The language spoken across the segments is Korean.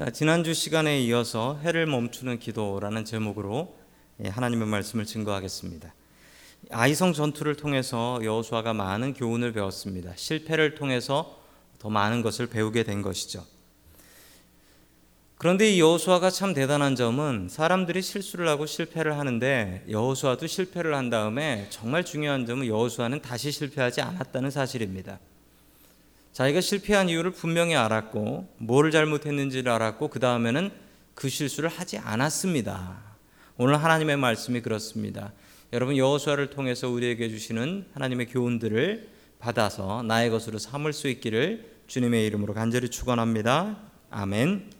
자, 지난주 시간에 이어서 해를 멈추는 기도라는 제목으로 예, 하나님의 말씀을 증거하겠습니다. 아이성 전투를 통해서 여호수아가 많은 교훈을 배웠습니다. 실패를 통해서 더 많은 것을 배우게 된 것이죠. 그런데 이 여호수아가 참 대단한 점은 사람들이 실수를 하고 실패를 하는데 여호수아도 실패를 한 다음에 정말 중요한 점은 여호수아는 다시 실패하지 않았다는 사실입니다. 자기가 실패한 이유를 분명히 알았고 뭘 잘못했는지를 알았고 그 다음에는 그 실수를 하지 않았습니다. 오늘 하나님의 말씀이 그렇습니다. 여러분 여호수아를 통해서 우리에게 주시는 하나님의 교훈들을 받아서 나의 것으로 삼을 수 있기를 주님의 이름으로 간절히 축원합니다. 아멘.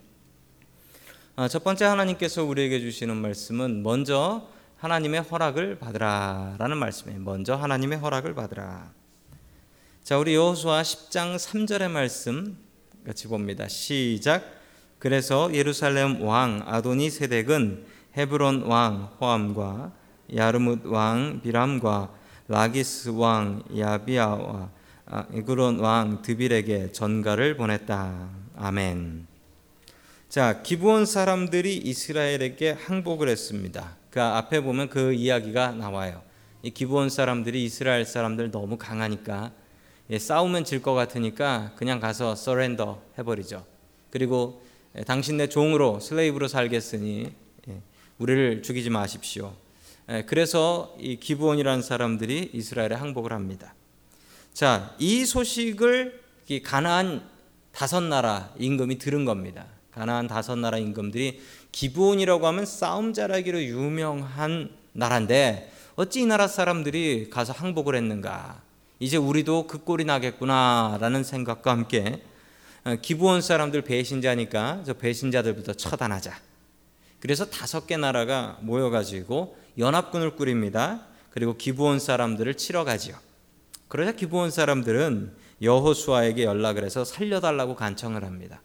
아, 첫 번째 하나님께서 우리에게 주시는 말씀은 먼저 하나님의 허락을 받으라라는 말씀이에요. 먼저 하나님의 허락을 받으라. 자, 우리 여호수아 10장 3절의 말씀 같이 봅니다. 시작. 그래서 예루살렘 왕 아도니 세덱은 헤브론 왕 호암과 야르뭇 왕 비람과 라기스 왕 야비아와 아, 에그론 왕 드빌에게 전가를 보냈다. 아멘. 자, 기브온 사람들이 이스라엘에게 항복을 했습니다. 그 앞에 보면 그 이야기가 나와요. 이 기브온 사람들이 이스라엘 사람들 너무 강하니까 예, 싸우면 질 것 같으니까 그냥 가서 서렌더 해버리죠. 그리고 예, 당신 내 종으로 슬레이브로 살겠으니 예, 우리를 죽이지 마십시오. 예, 그래서 이 기브온이라는 사람들이 이스라엘에 항복을 합니다. 자, 이 소식을 이 가나안 다섯 나라 임금이 들은 겁니다. 가나안 다섯 나라 임금들이 기브온이라고 하면 싸움 잘하기로 유명한 나라인데 어찌 이 나라 사람들이 가서 항복을 했는가? 이제 우리도 그 꼴이 나겠구나라는 생각과 함께 어, 기부원 사람들 배신자니까 저 배신자들부터 처단하자. 그래서 다섯 개 나라가 모여가지고 연합군을 꾸립니다. 그리고 기부원 사람들을 치러 가지요. 그러자 기부원 사람들은 여호수아에게 연락을 해서 살려달라고 간청을 합니다.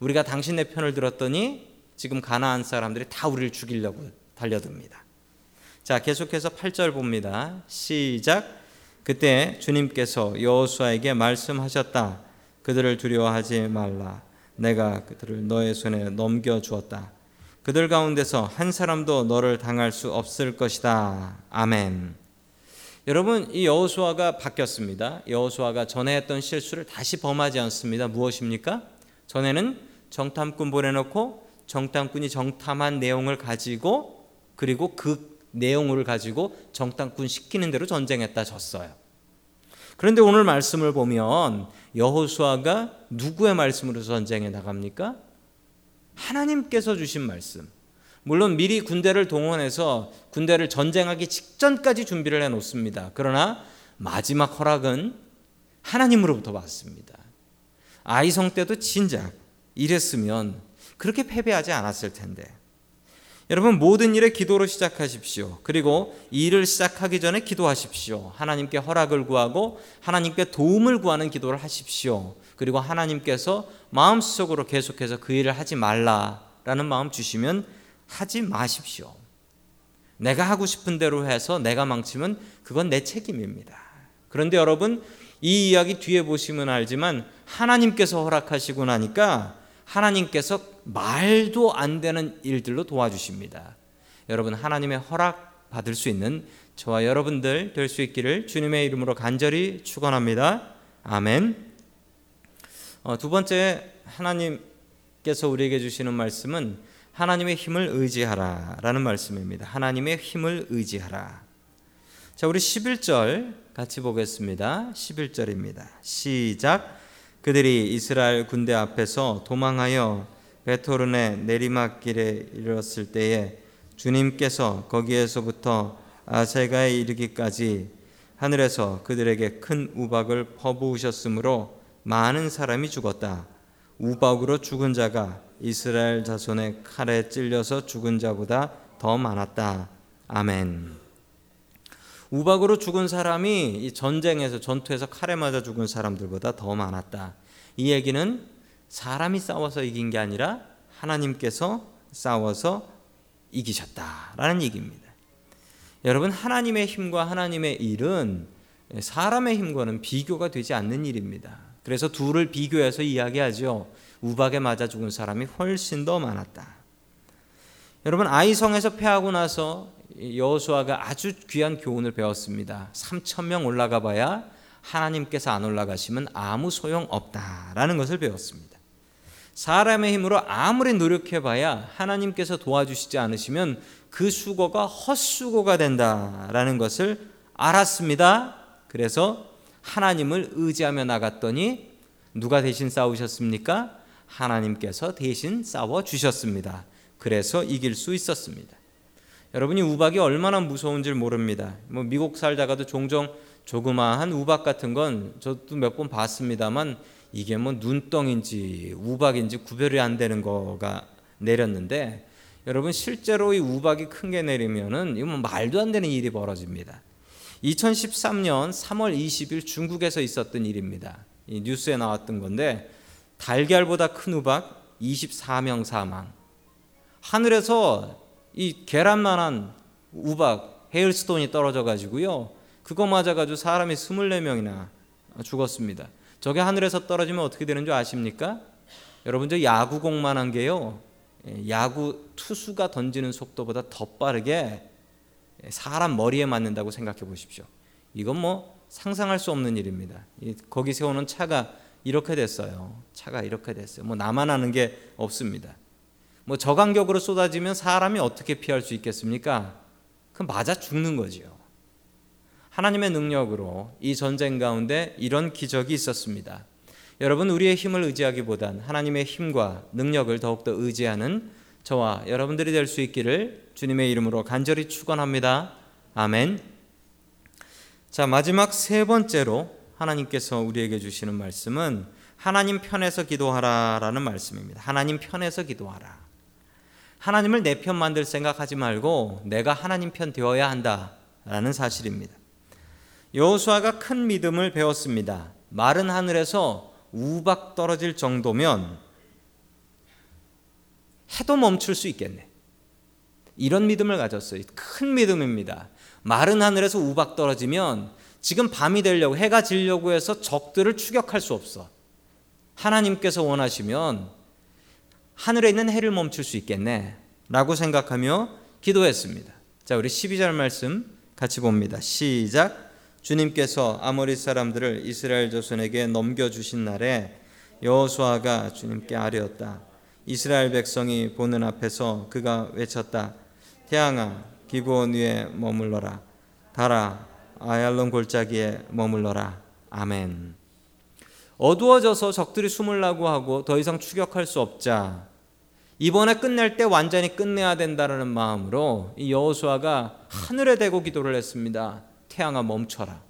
우리가 당신의 편을 들었더니 지금 가나안 사람들이 다 우리를 죽이려고 달려듭니다. 자, 계속해서 8절 봅니다. 시작. 그때 주님께서 여호수아에게 말씀하셨다. 그들을 두려워하지 말라. 내가 그들을 너의 손에 넘겨 주었다. 그들 가운데서 한 사람도 너를 당할 수 없을 것이다. 아멘. 여러분 이 여호수아가 바뀌었습니다. 여호수아가 전에 했던 실수를 다시 범하지 않습니다. 무엇입니까? 전에는 정탐꾼 보내놓고 정탐꾼이 정탐한 내용을 가지고 그리고 그 내용을 가지고 정탐꾼 시키는 대로 전쟁했다 졌어요. 그런데 오늘 말씀을 보면 여호수아가 누구의 말씀으로 전쟁에 나갑니까? 하나님께서 주신 말씀. 물론 미리 군대를 동원해서 군대를 전쟁하기 직전까지 준비를 해 놓습니다. 그러나 마지막 허락은 하나님으로부터 받습니다. 아이성 때도 진작 이랬으면 그렇게 패배하지 않았을 텐데. 여러분 모든 일에 기도로 시작하십시오. 그리고 일을 시작하기 전에 기도하십시오. 하나님께 허락을 구하고 하나님께 도움을 구하는 기도를 하십시오. 그리고 하나님께서 마음속으로 계속해서 그 일을 하지 말라라는 마음 주시면 하지 마십시오. 내가 하고 싶은 대로 해서 내가 망치면 그건 내 책임입니다. 그런데 여러분 이 이야기 뒤에 보시면 알지만 하나님께서 허락하시고 나니까 하나님께서 말도 안 되는 일들로 도와주십니다. 여러분 하나님의 허락 받을 수 있는 저와 여러분들 될 수 있기를 주님의 이름으로 간절히 축원합니다. 아멘. 어, 두 번째 하나님께서 우리에게 주시는 말씀은 하나님의 힘을 의지하라라는 말씀입니다. 하나님의 힘을 의지하라. 자, 우리 11절 같이 보겠습니다. 11절입니다. 시작. 그들이 이스라엘 군대 앞에서 도망하여 베토른의 내리막길에 이르렀을 때에 주님께서 거기에서부터 아세가에 이르기까지 하늘에서 그들에게 큰 우박을 퍼부으셨으므로 많은 사람이 죽었다. 우박으로 죽은 자가 이스라엘 자손의 칼에 찔려서 죽은 자보다 더 많았다. 아멘. 우박으로 죽은 사람이 이 전쟁에서 전투에서 칼에 맞아 죽은 사람들보다 더 많았다. 이 얘기는 사람이 싸워서 이긴 게 아니라 하나님께서 싸워서 이기셨다라는 얘기입니다. 여러분 하나님의 힘과 하나님의 일은 사람의 힘과는 비교가 되지 않는 일입니다. 그래서 둘을 비교해서 이야기하죠. 우박에 맞아 죽은 사람이 훨씬 더 많았다. 여러분 아이성에서 패하고 나서 여호수아가 아주 귀한 교훈을 배웠습니다. 3천 명 올라가 봐야 하나님께서 안 올라가시면 아무 소용 없다라는 것을 배웠습니다. 사람의 힘으로 아무리 노력해 봐야 하나님께서 도와주시지 않으시면 그 수고가 헛수고가 된다라는 것을 알았습니다. 그래서 하나님을 의지하며 나갔더니 누가 대신 싸우셨습니까? 하나님께서 대신 싸워 주셨습니다. 그래서 이길 수 있었습니다. 여러분이 우박이 얼마나 무서운지 모릅니다. 뭐 미국 살다가도 종종 조그마한 우박 같은 건 저도 몇 번 봤습니다만 이게 뭐 눈덩인지 우박인지 구별이 안 되는 거가 내렸는데 여러분 실제로 이 우박이 큰 게 내리면은 이거 뭐 말도 안 되는 일이 벌어집니다. 2013년 3월 20일 중국에서 있었던 일입니다. 이 뉴스에 나왔던 건데 달걀보다 큰 우박 24명 사망. 하늘에서 이 계란만한 우박 헤일스톤이 떨어져 가지고요. 그거 맞아 가지고 사람이 24명이나 죽었습니다. 저게 하늘에서 떨어지면 어떻게 되는 줄 아십니까? 여러분 저 야구공만한 게요. 예, 야구 투수가 던지는 속도보다 더 빠르게 사람 머리에 맞는다고 생각해 보십시오. 이건 뭐 상상할 수 없는 일입니다. 거기 세우는 차가 이렇게 됐어요. 차가 이렇게 됐어요. 뭐 나만 아는 게 없습니다. 뭐 저간격으로 쏟아지면 사람이 어떻게 피할 수 있겠습니까? 그 맞아 죽는 거지요. 하나님의 능력으로 이 전쟁 가운데 이런 기적이 있었습니다. 여러분 우리의 힘을 의지하기보단 하나님의 힘과 능력을 더욱더 의지하는 저와 여러분들이 될 수 있기를 주님의 이름으로 간절히 축원합니다. 아멘. 자, 마지막 세 번째로 하나님께서 우리에게 주시는 말씀은 하나님 편에서 기도하라라는 말씀입니다. 하나님 편에서 기도하라. 하나님을 내 편 만들 생각하지 말고 내가 하나님 편 되어야 한다라는 사실입니다. 여호수아가 큰 믿음을 배웠습니다. 마른 하늘에서 우박 떨어질 정도면 해도 멈출 수 있겠네. 이런 믿음을 가졌어요. 큰 믿음입니다. 마른 하늘에서 우박 떨어지면 지금 밤이 되려고 해가 지려고 해서 적들을 추격할 수 없어. 하나님께서 원하시면 하늘에 있는 해를 멈출 수 있겠네. 라고 생각하며 기도했습니다. 자, 우리 12절 말씀 같이 봅니다. 시작. 주님께서 아모리 사람들을 이스라엘 자손에게 넘겨 주신 날에 여호수아가 주님께 아뢰었다. 이스라엘 백성이 보는 앞에서 그가 외쳤다. 태양아 기브온 위에 머물러라. 달아 아얄론 골짜기에 머물러라. 아멘. 어두워져서 적들이 숨으려고 하고 더 이상 추격할 수 없자 이번에 끝낼 때 완전히 끝내야 된다는 마음으로 이 여호수아가 하늘에 대고 기도를 했습니다. 태양아 멈춰라.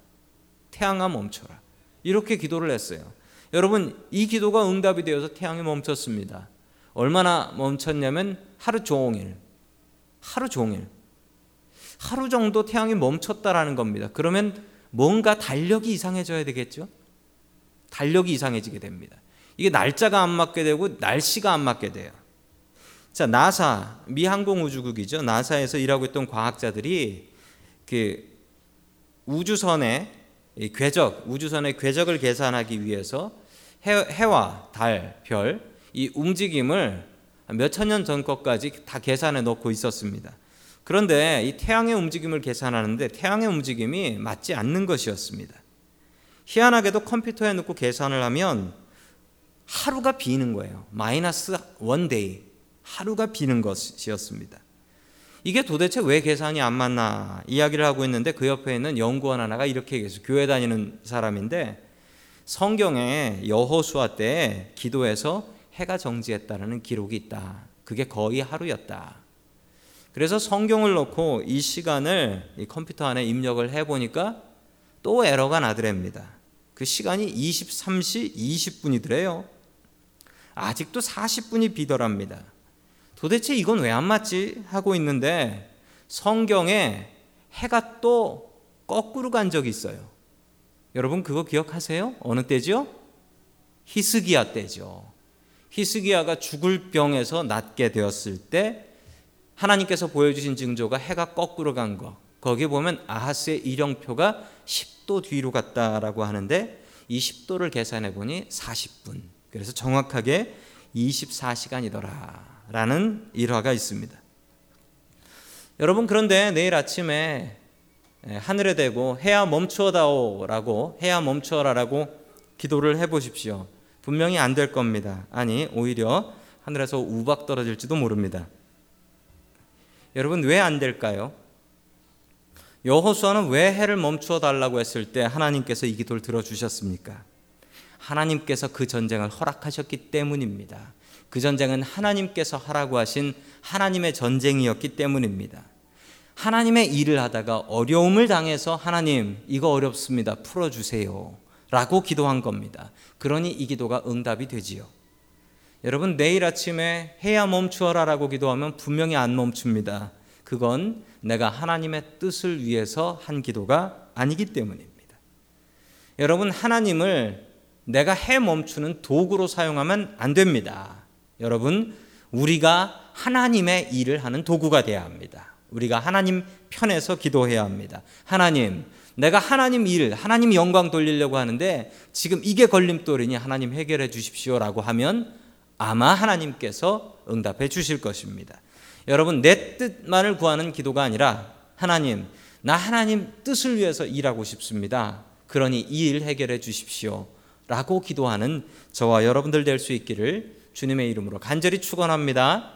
태양아 멈춰라. 이렇게 기도를 했어요. 여러분 이 기도가 응답이 되어서 태양이 멈췄습니다. 얼마나 멈췄냐면 하루 종일 하루 종일 하루 정도 태양이 멈췄다라는 겁니다. 그러면 뭔가 달력이 이상해져야 되겠죠? 달력이 이상해지게 됩니다. 이게 날짜가 안 맞게 되고 날씨가 안 맞게 돼요. 자, 나사 미 항공우주국이죠. 나사에서 일하고 있던 과학자들이 그 우주선의 궤적, 우주선의 궤적을 계산하기 위해서 해, 와 달, 별, 이 움직임을 몇 천 년 전 것까지 다 계산해 놓고 있었습니다. 그런데 이 태양의 움직임을 계산하는데 태양의 움직임이 맞지 않는 것이었습니다. 희한하게도 컴퓨터에 넣고 계산을 하면 하루가 비는 거예요. minus one day. 하루가 비는 것이었습니다. 이게 도대체 왜 계산이 안 맞나 이야기를 하고 있는데 그 옆에 있는 연구원 하나가 이렇게 얘기했어요. 교회 다니는 사람인데 성경에 여호수아 때 기도해서 해가 정지했다는 기록이 있다. 그게 거의 하루였다. 그래서 성경을 놓고 이 시간을 이 컴퓨터 안에 입력을 해 보니까 또 에러가 나더랍니다. 그 시간이 23시 20분이더래요. 아직도 40분이 비더랍니다. 도대체 이건 왜 안 맞지? 하고 있는데 성경에 해가 또 거꾸로 간 적이 있어요. 여러분 그거 기억하세요? 어느 때죠? 히스기야 때죠. 히스기야가 죽을 병에서 낫게 되었을 때 하나님께서 보여주신 징조가 해가 거꾸로 간 거. 거기 보면 아하스의 일령표가 10도 뒤로 갔다라고 하는데 이 10도를 계산해 보니 40분. 그래서 정확하게 24시간이더라. 라는 일화가 있습니다. 여러분 그런데 내일 아침에 하늘에 대고 해야 멈추어다오라고 해야 멈추어라라고 기도를 해 보십시오. 분명히 안 될 겁니다. 아니 오히려 하늘에서 우박 떨어질지도 모릅니다. 여러분 왜 안 될까요? 여호수아는 왜 해를 멈추어 달라고 했을 때 하나님께서 이 기도를 들어 주셨습니까? 하나님께서 그 전쟁을 허락하셨기 때문입니다. 그 전쟁은 하나님께서 하라고 하신 하나님의 전쟁이었기 때문입니다. 하나님의 일을 하다가 어려움을 당해서 하나님 이거 어렵습니다. 풀어 주세요. 라고 기도한 겁니다. 그러니 이 기도가 응답이 되지요. 여러분 내일 아침에 해야 멈추어라 라고 기도하면 분명히 안 멈춥니다. 그건 내가 하나님의 뜻을 위해서 한 기도가 아니기 때문입니다. 여러분 하나님을 내가 해 멈추는 도구로 사용하면 안 됩니다. 여러분 우리가 하나님의 일을 하는 도구가 되어야 합니다. 우리가 하나님 편에서 기도해야 합니다. 하나님, 내가 하나님 일, 하나님 영광 돌리려고 하는데 지금 이게 걸림돌이니 하나님 해결해 주십시오라고 하면 아마 하나님께서 응답해 주실 것입니다. 여러분 내 뜻만을 구하는 기도가 아니라 하나님 나 하나님 뜻을 위해서 일하고 싶습니다. 그러니 이 일 해결해 주십시오. 라고 기도하는 저와 여러분들 될 수 있기를 주님의 이름으로 간절히 축원합니다.